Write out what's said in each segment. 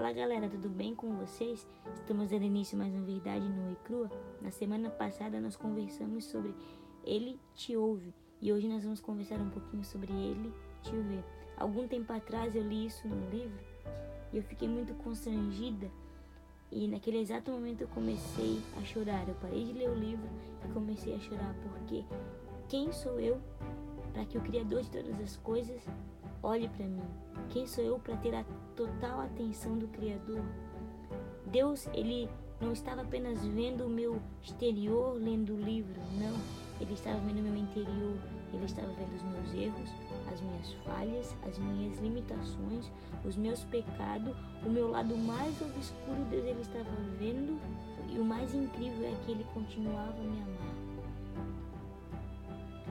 Fala galera, tudo bem com vocês? Estamos dando início mais uma Verdade no e Crua. Na semana passada nós conversamos sobre Ele Te Ouve e hoje nós vamos conversar um pouquinho sobre Ele Te Vê. Algum tempo atrás eu li isso no livro e eu fiquei muito constrangida e naquele exato momento eu comecei a chorar. Eu parei de ler o livro e comecei a chorar porque quem sou eu para que o Criador de todas as coisas olhe para mim? Quem sou eu para ter a total atenção do Criador? Deus, ele não estava apenas vendo o meu exterior lendo o livro, não. Ele estava vendo o meu interior. Ele estava vendo os meus erros, as minhas falhas, as minhas limitações, os meus pecados, o meu lado mais obscuro. Deus ele estava vendo. E o mais incrível é que ele continuava a me amar.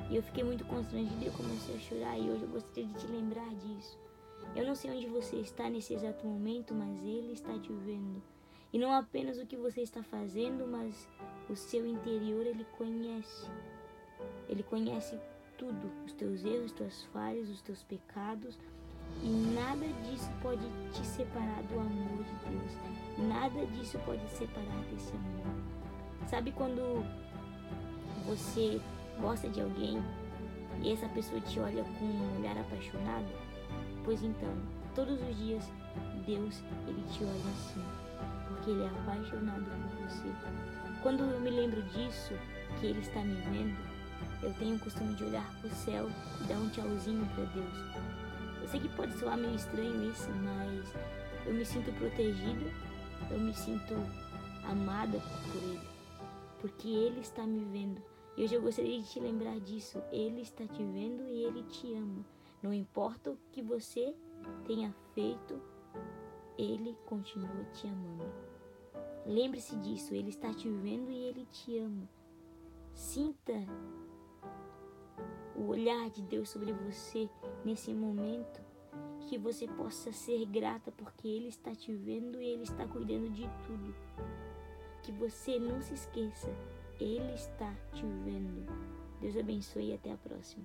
E eu fiquei muito constrangida e eu comecei a chorar. E hoje eu gostaria de te lembrar disso. Eu não sei onde você está nesse exato momento, mas Ele está te vendo. E não apenas o que você está fazendo, mas o seu interior Ele conhece. Ele conhece tudo: os teus erros, as tuas falhas, os teus pecados. E nada disso pode te separar do amor de Deus. Nada disso pode separar desse amor. Sabe quando você gosta de alguém e essa pessoa te olha com um olhar apaixonado, pois então, todos os dias Deus ele te olha assim, porque ele é apaixonado por você. Quando eu me lembro disso, que ele está me vendo, eu tenho o costume de olhar para o céu e dar um tchauzinho para Deus. Eu sei que pode soar meio estranho isso, mas eu me sinto protegida, eu me sinto amada por Ele, porque Ele está me vendo. E hoje eu gostaria de te lembrar disso. Ele está te vendo e ele te ama. Não importa o que você tenha feito, ele continua te amando. Lembre-se disso, ele está te vendo e ele te ama. Sinta o olhar de Deus sobre você nesse momento, que você possa ser grata porque ele está te vendo e ele está cuidando de tudo. Que você não se esqueça ele está te vendo. Deus abençoe e até a próxima.